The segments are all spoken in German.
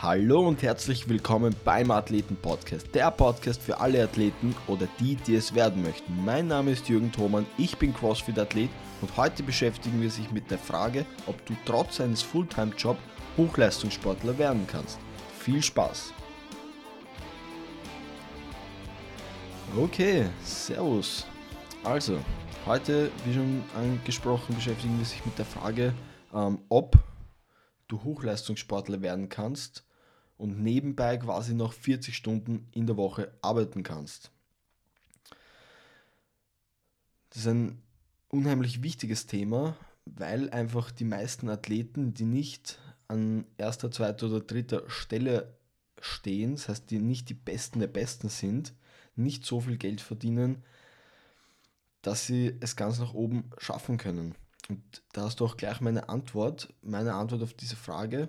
Hallo und herzlich willkommen beim Athleten Podcast, der Podcast für alle Athleten oder die, die es werden möchten. Mein Name ist Jürgen Thomann, ich bin CrossFit-Athlet und heute beschäftigen wir sich mit der Frage, ob du trotz eines Fulltime-Job Hochleistungssportler werden kannst. Viel Spaß! Okay, Servus. Also, heute, wie schon angesprochen, beschäftigen wir sich mit der Frage, ähm, ob du Hochleistungssportler werden kannst und nebenbei quasi noch 40 Stunden in der Woche arbeiten kannst. Das ist ein unheimlich wichtiges Thema, weil einfach die meisten Athleten, die nicht an erster, zweiter oder dritter Stelle stehen, das heißt, die nicht die Besten der Besten sind, nicht so viel Geld verdienen, dass sie es ganz nach oben schaffen können. Und da hast du auch gleich meine Antwort. Meine Antwort auf diese Frage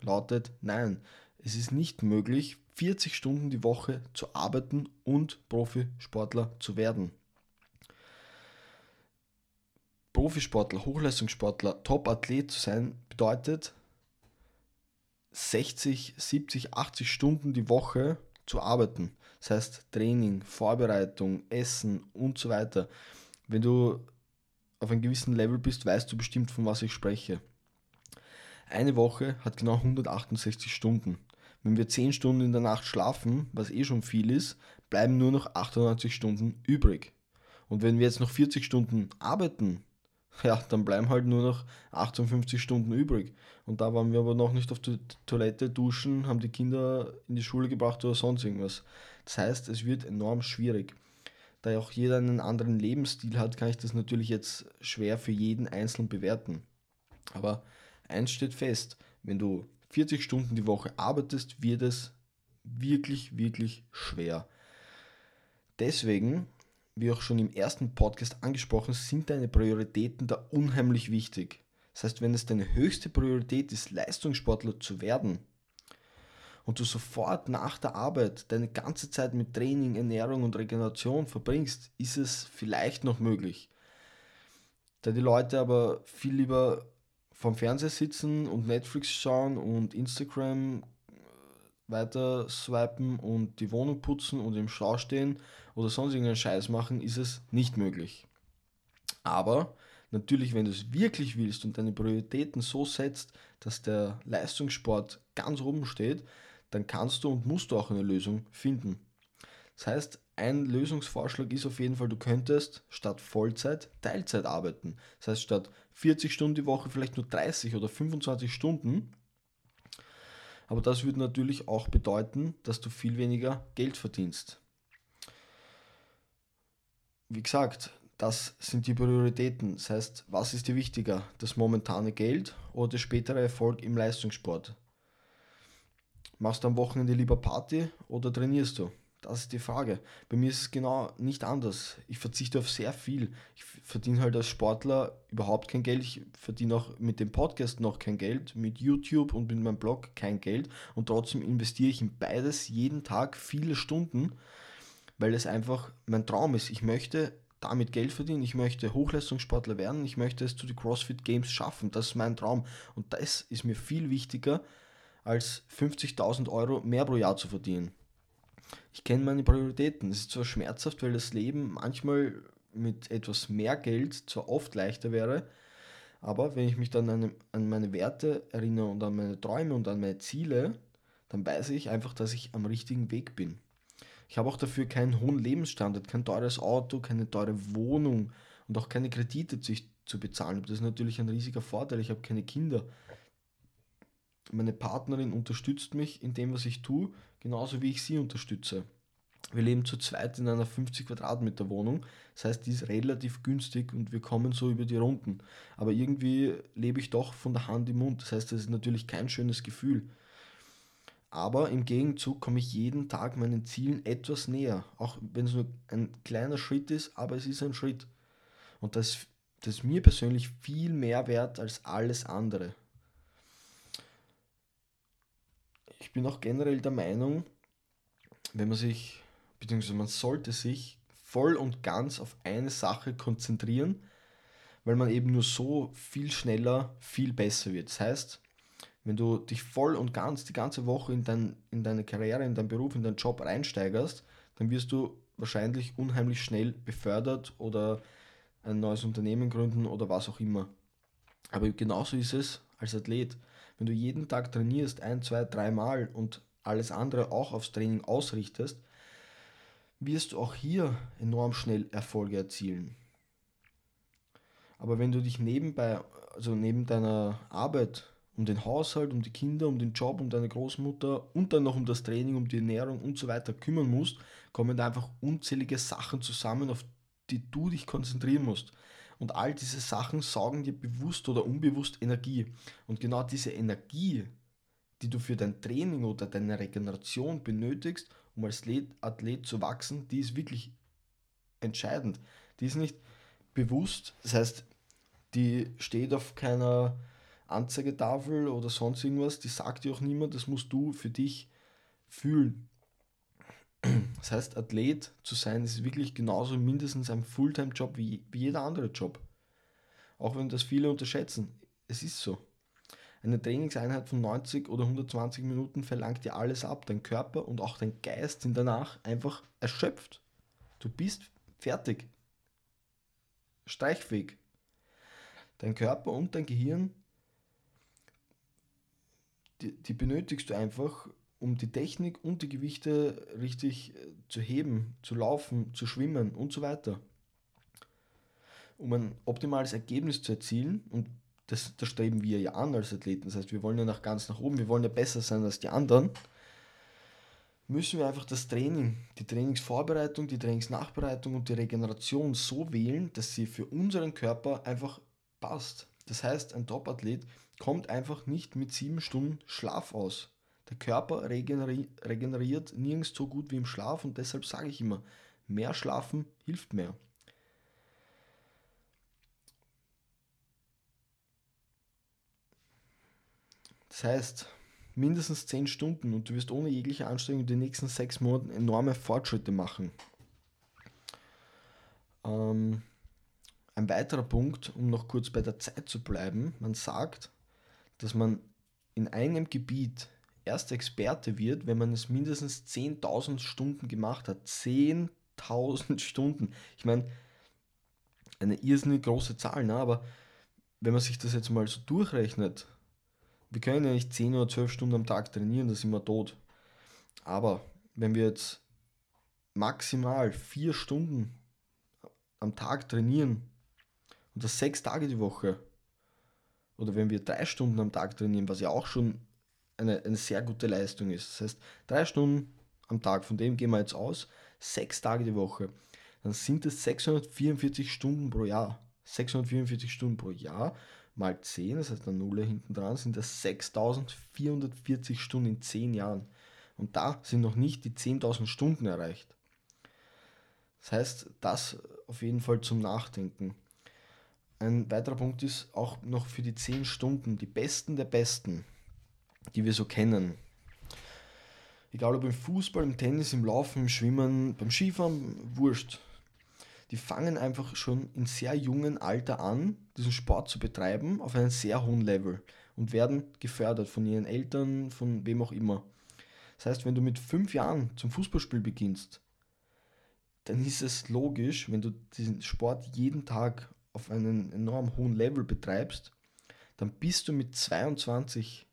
lautet nein. Es ist nicht möglich, 40 Stunden die Woche zu arbeiten und Profisportler zu werden. Profisportler, Hochleistungssportler, Top-Athlet zu sein, bedeutet 60, 70, 80 Stunden die Woche zu arbeiten. Das heißt Training, Vorbereitung, Essen und so weiter. Wenn du auf einem gewissen Level bist, weißt du bestimmt, von was ich spreche. Eine Woche hat genau 168 Stunden. Wenn wir 10 Stunden in der Nacht schlafen, was eh schon viel ist, bleiben nur noch 98 Stunden übrig. Und wenn wir jetzt noch 40 Stunden arbeiten, ja, dann bleiben halt nur noch 58 Stunden übrig. Und da waren wir aber noch nicht auf der Toilette duschen, haben die Kinder in die Schule gebracht oder sonst irgendwas. Das heißt, es wird enorm schwierig. Da ja auch jeder einen anderen Lebensstil hat, kann ich das natürlich jetzt schwer für jeden einzeln bewerten. Aber eins steht fest, wenn du 40 Stunden die Woche arbeitest, wird es wirklich, wirklich schwer. Deswegen, wie auch schon im ersten Podcast angesprochen, sind deine Prioritäten da unheimlich wichtig. Das heißt, wenn es deine höchste Priorität ist, Leistungssportler zu werden und du sofort nach der Arbeit deine ganze Zeit mit Training, Ernährung und Regeneration verbringst, ist es vielleicht noch möglich. Da die Leute aber viel lieber vom Fernseher sitzen und Netflix schauen und Instagram äh, weiter swipen und die Wohnung putzen und im Stau stehen oder sonst irgendeinen Scheiß machen, ist es nicht möglich. Aber natürlich, wenn du es wirklich willst und deine Prioritäten so setzt, dass der Leistungssport ganz oben steht, dann kannst du und musst du auch eine Lösung finden. Das heißt, ein Lösungsvorschlag ist auf jeden Fall, du könntest statt Vollzeit Teilzeit arbeiten. Das heißt, statt 40 Stunden die Woche vielleicht nur 30 oder 25 Stunden. Aber das würde natürlich auch bedeuten, dass du viel weniger Geld verdienst. Wie gesagt, das sind die Prioritäten. Das heißt, was ist dir wichtiger? Das momentane Geld oder der spätere Erfolg im Leistungssport? Machst du am Wochenende lieber Party oder trainierst du? Das ist die Frage. Bei mir ist es genau nicht anders. Ich verzichte auf sehr viel. Ich verdiene halt als Sportler überhaupt kein Geld. Ich verdiene auch mit dem Podcast noch kein Geld, mit YouTube und mit meinem Blog kein Geld. Und trotzdem investiere ich in beides jeden Tag viele Stunden, weil es einfach mein Traum ist. Ich möchte damit Geld verdienen. Ich möchte Hochleistungssportler werden. Ich möchte es zu den CrossFit Games schaffen. Das ist mein Traum. Und das ist mir viel wichtiger, als 50.000 Euro mehr pro Jahr zu verdienen ich kenne meine Prioritäten. Es ist zwar schmerzhaft, weil das Leben manchmal mit etwas mehr Geld zwar oft leichter wäre, aber wenn ich mich dann an, an meine Werte erinnere und an meine Träume und an meine Ziele, dann weiß ich einfach, dass ich am richtigen Weg bin. Ich habe auch dafür keinen hohen Lebensstandard, kein teures Auto, keine teure Wohnung und auch keine Kredite zu, zu bezahlen. Das ist natürlich ein riesiger Vorteil. Ich habe keine Kinder. Meine Partnerin unterstützt mich in dem, was ich tue, genauso wie ich sie unterstütze. Wir leben zu zweit in einer 50 Quadratmeter Wohnung, das heißt, die ist relativ günstig und wir kommen so über die Runden. Aber irgendwie lebe ich doch von der Hand im Mund, das heißt, das ist natürlich kein schönes Gefühl. Aber im Gegenzug komme ich jeden Tag meinen Zielen etwas näher, auch wenn es nur ein kleiner Schritt ist, aber es ist ein Schritt. Und das, das ist mir persönlich viel mehr wert als alles andere. Ich bin auch generell der Meinung, wenn man sich, beziehungsweise man sollte sich voll und ganz auf eine Sache konzentrieren, weil man eben nur so viel schneller, viel besser wird. Das heißt, wenn du dich voll und ganz die ganze Woche in, dein, in deine Karriere, in deinen Beruf, in deinen Job reinsteigerst, dann wirst du wahrscheinlich unheimlich schnell befördert oder ein neues Unternehmen gründen oder was auch immer. Aber genauso ist es als Athlet. Wenn du jeden Tag trainierst, ein, zwei, dreimal und alles andere auch aufs Training ausrichtest, wirst du auch hier enorm schnell Erfolge erzielen. Aber wenn du dich nebenbei, also neben deiner Arbeit um den Haushalt, um die Kinder, um den Job, um deine Großmutter und dann noch um das Training, um die Ernährung und so weiter kümmern musst, kommen da einfach unzählige Sachen zusammen, auf die du dich konzentrieren musst. Und all diese Sachen saugen dir bewusst oder unbewusst Energie. Und genau diese Energie, die du für dein Training oder deine Regeneration benötigst, um als Athlet zu wachsen, die ist wirklich entscheidend. Die ist nicht bewusst, das heißt, die steht auf keiner Anzeigetafel oder sonst irgendwas, die sagt dir auch niemand, das musst du für dich fühlen. Das heißt, Athlet zu sein ist wirklich genauso mindestens ein Fulltime-Job wie, wie jeder andere Job. Auch wenn das viele unterschätzen. Es ist so. Eine Trainingseinheit von 90 oder 120 Minuten verlangt dir alles ab. Dein Körper und auch dein Geist sind danach einfach erschöpft. Du bist fertig. Streichfähig. Dein Körper und dein Gehirn, die, die benötigst du einfach, um die Technik und die Gewichte richtig äh, zu heben, zu laufen, zu schwimmen und so weiter. Um ein optimales Ergebnis zu erzielen, und das, das streben wir ja an als Athleten, das heißt, wir wollen ja nach ganz nach oben, wir wollen ja besser sein als die anderen, müssen wir einfach das Training, die Trainingsvorbereitung, die Trainingsnachbereitung und die Regeneration so wählen, dass sie für unseren Körper einfach passt. Das heißt, ein Top-Athlet kommt einfach nicht mit sieben Stunden Schlaf aus. Der Körper regeneri regeneriert nirgends so gut wie im Schlaf und deshalb sage ich immer, mehr schlafen hilft mehr. Das heißt, mindestens 10 Stunden und du wirst ohne jegliche Anstrengung die nächsten 6 Monate enorme Fortschritte machen. Ähm, ein weiterer Punkt, um noch kurz bei der Zeit zu bleiben, man sagt, dass man in einem Gebiet erst Experte wird, wenn man es mindestens 10.000 Stunden gemacht hat. 10.000 Stunden. Ich meine, eine irrsinnig große Zahl, ne? aber wenn man sich das jetzt mal so durchrechnet, wir können ja nicht 10 oder 12 Stunden am Tag trainieren, da sind wir tot. Aber wenn wir jetzt maximal 4 Stunden am Tag trainieren und das 6 Tage die Woche, oder wenn wir 3 Stunden am Tag trainieren, was ja auch schon eine, eine sehr gute Leistung ist. Das heißt, 3 Stunden am Tag, von dem gehen wir jetzt aus, 6 Tage die Woche, dann sind es 644 Stunden pro Jahr. 644 Stunden pro Jahr mal 10, das heißt eine Null hinten dran, sind das 6440 Stunden in 10 Jahren. Und da sind noch nicht die 10.000 Stunden erreicht. Das heißt, das auf jeden Fall zum Nachdenken. Ein weiterer Punkt ist auch noch für die 10 Stunden, die Besten der Besten, die wir so kennen. Egal ob im Fußball, im Tennis, im Laufen, im Schwimmen, beim Skifahren, wurscht die fangen einfach schon in sehr jungen Alter an, diesen Sport zu betreiben, auf einem sehr hohen Level und werden gefördert von ihren Eltern, von wem auch immer. Das heißt, wenn du mit fünf Jahren zum Fußballspiel beginnst, dann ist es logisch, wenn du diesen Sport jeden Tag auf einem enorm hohen Level betreibst, dann bist du mit 22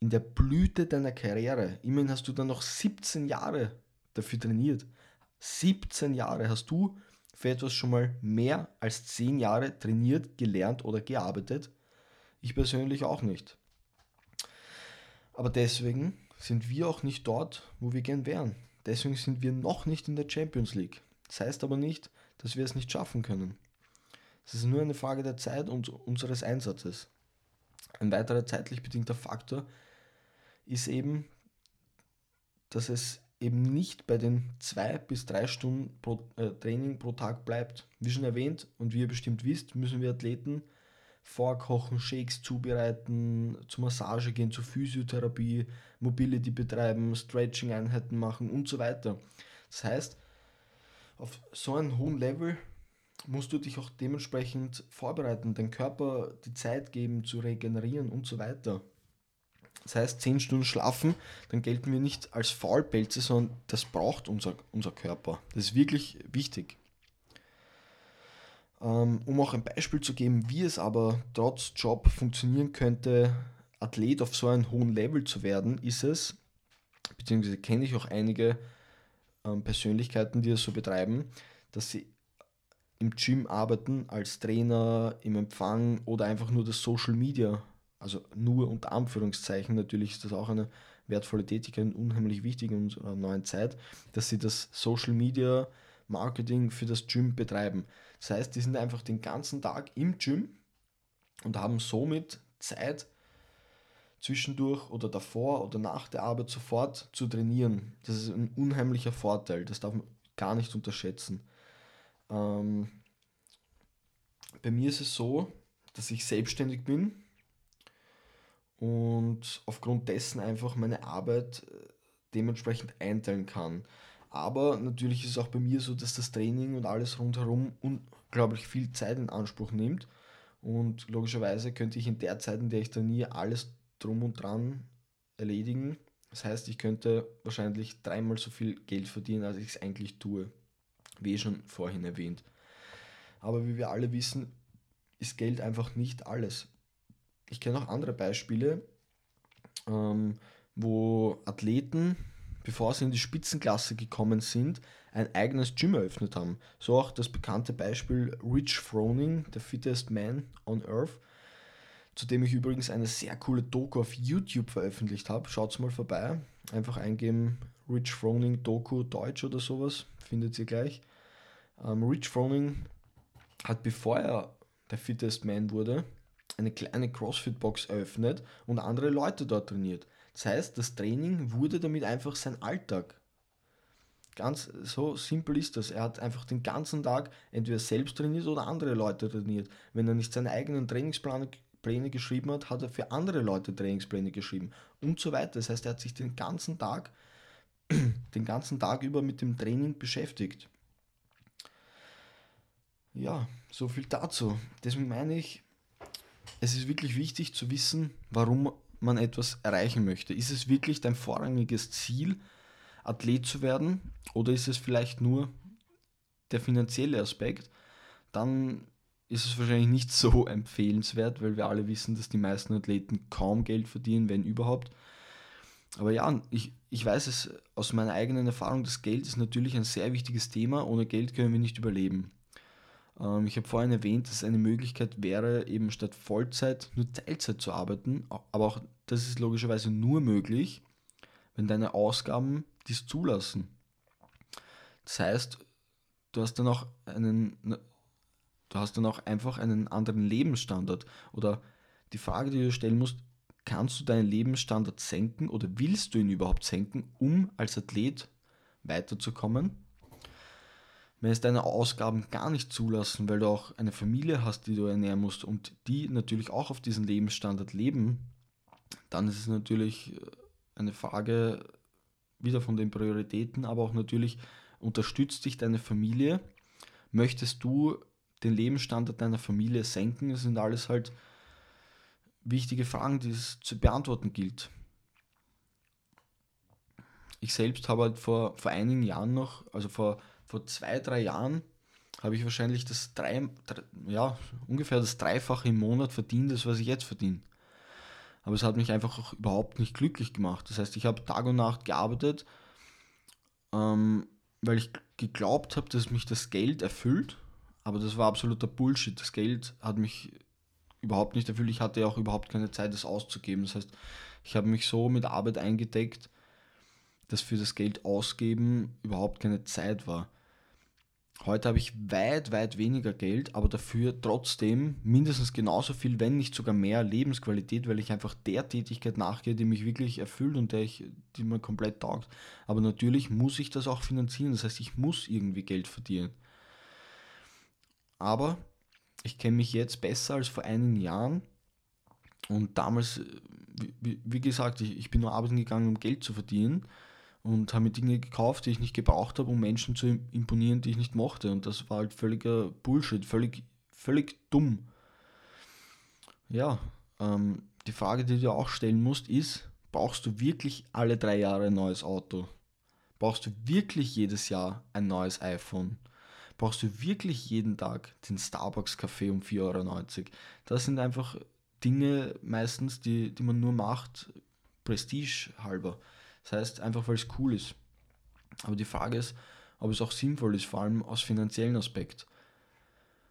in der Blüte deiner Karriere. Immerhin hast du dann noch 17 Jahre dafür trainiert. 17 Jahre hast du für etwas schon mal mehr als zehn Jahre trainiert, gelernt oder gearbeitet? Ich persönlich auch nicht. Aber deswegen sind wir auch nicht dort, wo wir gern wären. Deswegen sind wir noch nicht in der Champions League. Das heißt aber nicht, dass wir es nicht schaffen können. Es ist nur eine Frage der Zeit und unseres Einsatzes. Ein weiterer zeitlich bedingter Faktor ist eben, dass es eben nicht bei den zwei bis drei Stunden pro, äh, Training pro Tag bleibt. Wie schon erwähnt und wie ihr bestimmt wisst, müssen wir Athleten vorkochen, Shakes zubereiten, zur Massage gehen, zur Physiotherapie, Mobility betreiben, Stretching-Einheiten machen und so weiter. Das heißt, auf so einem hohen Level musst du dich auch dementsprechend vorbereiten, deinem Körper die Zeit geben zu regenerieren und so weiter. Das heißt, 10 Stunden schlafen, dann gelten wir nicht als Faulpelze, sondern das braucht unser, unser Körper. Das ist wirklich wichtig. Ähm, um auch ein Beispiel zu geben, wie es aber trotz Job funktionieren könnte, Athlet auf so einem hohen Level zu werden, ist es, beziehungsweise kenne ich auch einige ähm, Persönlichkeiten, die das so betreiben, dass sie im Gym arbeiten, als Trainer, im Empfang oder einfach nur das Social Media, also nur unter Anführungszeichen, natürlich ist das auch eine wertvolle Tätigkeit und unheimlich wichtig in unserer neuen Zeit, dass sie das Social Media Marketing für das Gym betreiben. Das heißt, die sind einfach den ganzen Tag im Gym und haben somit Zeit, zwischendurch oder davor oder nach der Arbeit sofort zu trainieren. Das ist ein unheimlicher Vorteil, das darf man gar nicht unterschätzen. Ähm, bei mir ist es so, dass ich selbstständig bin und aufgrund dessen einfach meine Arbeit äh, dementsprechend einteilen kann. Aber natürlich ist es auch bei mir so, dass das Training und alles rundherum unglaublich viel Zeit in Anspruch nimmt. Und logischerweise könnte ich in der Zeit, in der ich trainiere, alles drum und dran erledigen. Das heißt, ich könnte wahrscheinlich dreimal so viel Geld verdienen, als ich es eigentlich tue. Wie schon vorhin erwähnt. Aber wie wir alle wissen, ist Geld einfach nicht alles. Ich kenne auch andere Beispiele, ähm, wo Athleten, bevor sie in die Spitzenklasse gekommen sind, ein eigenes Gym eröffnet haben. So auch das bekannte Beispiel Rich Froning, der fittest man on earth zu dem ich übrigens eine sehr coole Doku auf YouTube veröffentlicht habe. Schaut mal vorbei. Einfach eingeben Rich Froning Doku Deutsch oder sowas, findet ihr gleich. Ähm, Rich Froning hat, bevor er der Fittest Man wurde, eine kleine CrossFit-Box eröffnet und andere Leute dort trainiert. Das heißt, das Training wurde damit einfach sein Alltag. Ganz so simpel ist das. Er hat einfach den ganzen Tag entweder selbst trainiert oder andere Leute trainiert. Wenn er nicht seinen eigenen Trainingsplan Pläne geschrieben hat, hat er für andere Leute Trainingspläne geschrieben und so weiter. Das heißt, er hat sich den ganzen Tag, den ganzen Tag über mit dem Training beschäftigt. Ja, so viel dazu. Deswegen meine ich, es ist wirklich wichtig zu wissen, warum man etwas erreichen möchte. Ist es wirklich dein vorrangiges Ziel, Athlet zu werden, oder ist es vielleicht nur der finanzielle Aspekt? Dann ist es wahrscheinlich nicht so empfehlenswert, weil wir alle wissen, dass die meisten Athleten kaum Geld verdienen, wenn überhaupt. Aber ja, ich, ich weiß es aus meiner eigenen Erfahrung, das Geld ist natürlich ein sehr wichtiges Thema. Ohne Geld können wir nicht überleben. Ähm, ich habe vorhin erwähnt, dass eine Möglichkeit wäre, eben statt Vollzeit nur Teilzeit zu arbeiten. Aber auch das ist logischerweise nur möglich, wenn deine Ausgaben dies zulassen. Das heißt, du hast dann auch einen Du hast dann auch einfach einen anderen Lebensstandard. Oder die Frage, die du stellen musst, kannst du deinen Lebensstandard senken oder willst du ihn überhaupt senken, um als Athlet weiterzukommen? Wenn es deine Ausgaben gar nicht zulassen, weil du auch eine Familie hast, die du ernähren musst und die natürlich auch auf diesen Lebensstandard leben, dann ist es natürlich äh, eine Frage wieder von den Prioritäten, aber auch natürlich unterstützt dich deine Familie. Möchtest du den Lebensstandard deiner Familie senken? Das sind alles halt wichtige Fragen, die es zu beantworten gilt. Ich selbst habe halt vor, vor einigen Jahren noch, also vor, vor zwei, drei Jahren, habe ich wahrscheinlich das drei, drei, ja, ungefähr das Dreifache im Monat verdient, das was ich jetzt verdiene. Aber es hat mich einfach auch überhaupt nicht glücklich gemacht. Das heißt, ich habe Tag und Nacht gearbeitet, ähm, weil ich geglaubt habe, dass mich das Geld erfüllt aber das war absoluter Bullshit. Das Geld hat mich überhaupt nicht erfüllt. Ich hatte auch überhaupt keine Zeit, das auszugeben. Das heißt, ich habe mich so mit Arbeit eingedeckt, dass für das Geld ausgeben überhaupt keine Zeit war. Heute habe ich weit, weit weniger Geld, aber dafür trotzdem mindestens genauso viel, wenn nicht sogar mehr Lebensqualität, weil ich einfach der Tätigkeit nachgehe, die mich wirklich erfüllt und der ich, die mir komplett taugt. Aber natürlich muss ich das auch finanzieren, das heißt, ich muss irgendwie Geld verdienen. Aber ich kenne mich jetzt besser als vor einigen Jahren. Und damals, wie, wie gesagt, ich, ich bin nur arbeiten gegangen, um Geld zu verdienen und habe mir Dinge gekauft, die ich nicht gebraucht habe, um Menschen zu imponieren, die ich nicht mochte. Und das war halt völliger Bullshit, völlig, völlig dumm. Ja, ähm, die Frage, die du auch stellen musst, ist, Brauchst du wirklich alle drei Jahre ein neues Auto? Brauchst du wirklich jedes Jahr ein neues iPhone? Brauchst du wirklich jeden Tag den Starbucks-Kaffee um 4,90 Euro? Das sind einfach Dinge meistens, die, die man nur macht, prestige halber. Das heißt, einfach weil es cool ist. Aber die Frage ist, ob es auch sinnvoll ist, vor allem aus finanziellen Aspekt.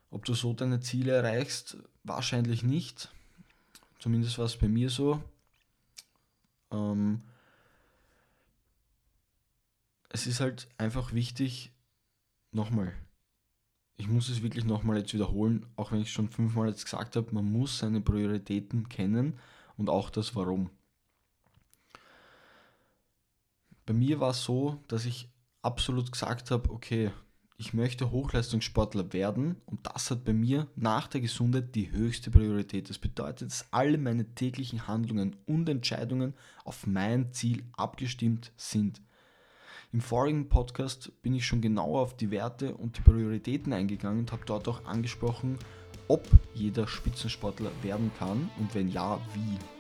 Ob du so deine Ziele erreichst, wahrscheinlich nicht. Zumindest war es bei mir so. Ähm, es ist halt einfach wichtig, nochmal, ich muss es wirklich nochmal jetzt wiederholen, auch wenn ich es schon fünfmal jetzt gesagt habe, man muss seine Prioritäten kennen und auch das Warum. Bei mir war es so, dass ich absolut gesagt habe, okay, ich möchte Hochleistungssportler werden und das hat bei mir nach der Gesundheit die höchste Priorität. Das bedeutet, dass alle meine täglichen Handlungen und Entscheidungen auf mein Ziel abgestimmt sind. Im vorigen Podcast bin ich schon genauer auf die Werte und die Prioritäten eingegangen und habe dort auch angesprochen, ob jeder Spitzensportler werden kann und wenn ja, wie.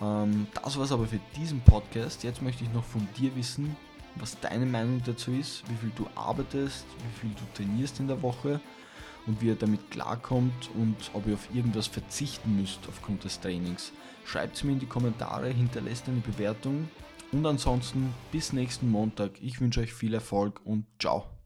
Ähm, das war es aber für diesen Podcast. Jetzt möchte ich noch von dir wissen, was deine Meinung dazu ist, wie viel du arbeitest, wie viel du trainierst in der Woche und wie ihr damit klarkommt und ob ihr auf irgendwas verzichten müsst aufgrund des Trainings. Schreibt es mir in die Kommentare, hinterlässt eine Bewertung und ansonsten bis nächsten Montag. Ich wünsche euch viel Erfolg und ciao.